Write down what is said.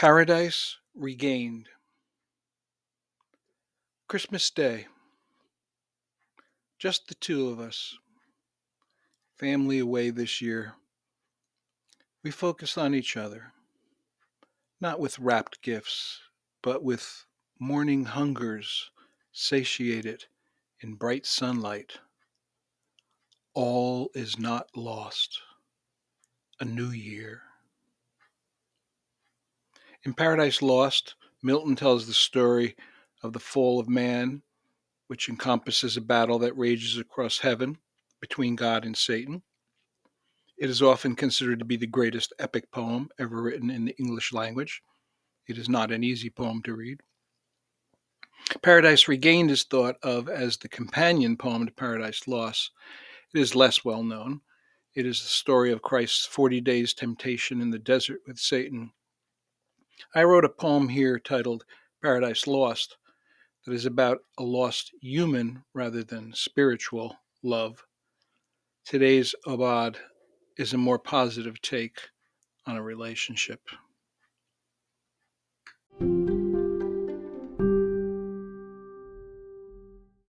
Paradise Regained. Christmas Day. Just the two of us. Family away this year. We focus on each other, not with wrapped gifts, but with morning hungers satiated in bright sunlight. All is not lost. A new year. In Paradise Lost, Milton tells the story of the fall of man, which encompasses a battle that rages across heaven between God and Satan. It is often considered to be the greatest epic poem ever written in the English language. It is not an easy poem to read. Paradise Regained is thought of as the companion poem to Paradise Lost. It is less well known. It is the story of Christ's 40 days temptation in the desert with Satan I wrote a poem here titled Paradise Lost that is about a lost human rather than spiritual love. Today's aubade is a more positive take on a relationship.